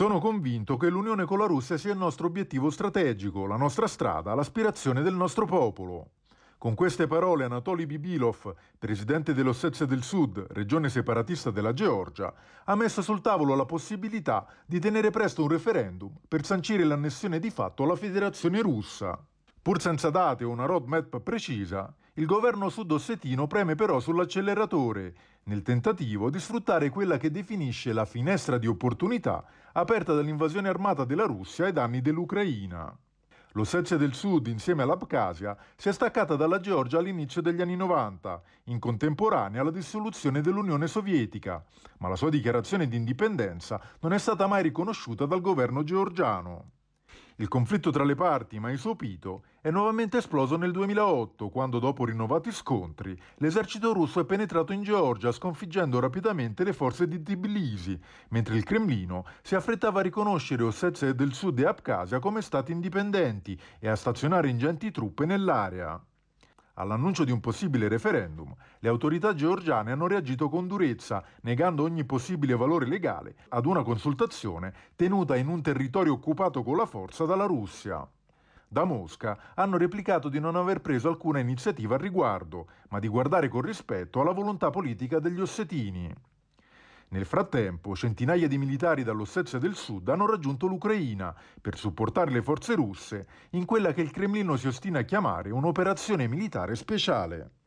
Sono convinto che l'unione con la Russia sia il nostro obiettivo strategico, la nostra strada, l'aspirazione del nostro popolo. Con queste parole Anatoly Bibilov, presidente dell'Ossetia del Sud, regione separatista della Georgia, ha messo sul tavolo la possibilità di tenere presto un referendum per sancire l'annessione di fatto alla Federazione russa. Pur senza date o una roadmap precisa, il governo sud-ossetino preme però sull'acceleratore, nel tentativo di sfruttare quella che definisce la finestra di opportunità aperta dall'invasione armata della Russia ai danni dell'Ucraina. L'Ossetia del Sud, insieme all'Abkhazia, si è staccata dalla Georgia all'inizio degli anni 90, in contemporanea alla dissoluzione dell'Unione Sovietica, ma la sua dichiarazione di indipendenza non è stata mai riconosciuta dal governo georgiano. Il conflitto tra le parti, mai sopito, è nuovamente esploso nel 2008, quando dopo rinnovati scontri, l'esercito russo è penetrato in Georgia sconfiggendo rapidamente le forze di Tbilisi, mentre il Cremlino si affrettava a riconoscere Ossetia del Sud e Abkhazia come stati indipendenti e a stazionare ingenti truppe nell'area. All'annuncio di un possibile referendum, le autorità georgiane hanno reagito con durezza, negando ogni possibile valore legale ad una consultazione tenuta in un territorio occupato con la forza dalla Russia. Da Mosca hanno replicato di non aver preso alcuna iniziativa al riguardo, ma di guardare con rispetto alla volontà politica degli ossetini. Nel frattempo, centinaia di militari dall'Ossetia del Sud hanno raggiunto l'Ucraina per supportare le forze russe in quella che il Cremlino si ostina a chiamare un'operazione militare speciale.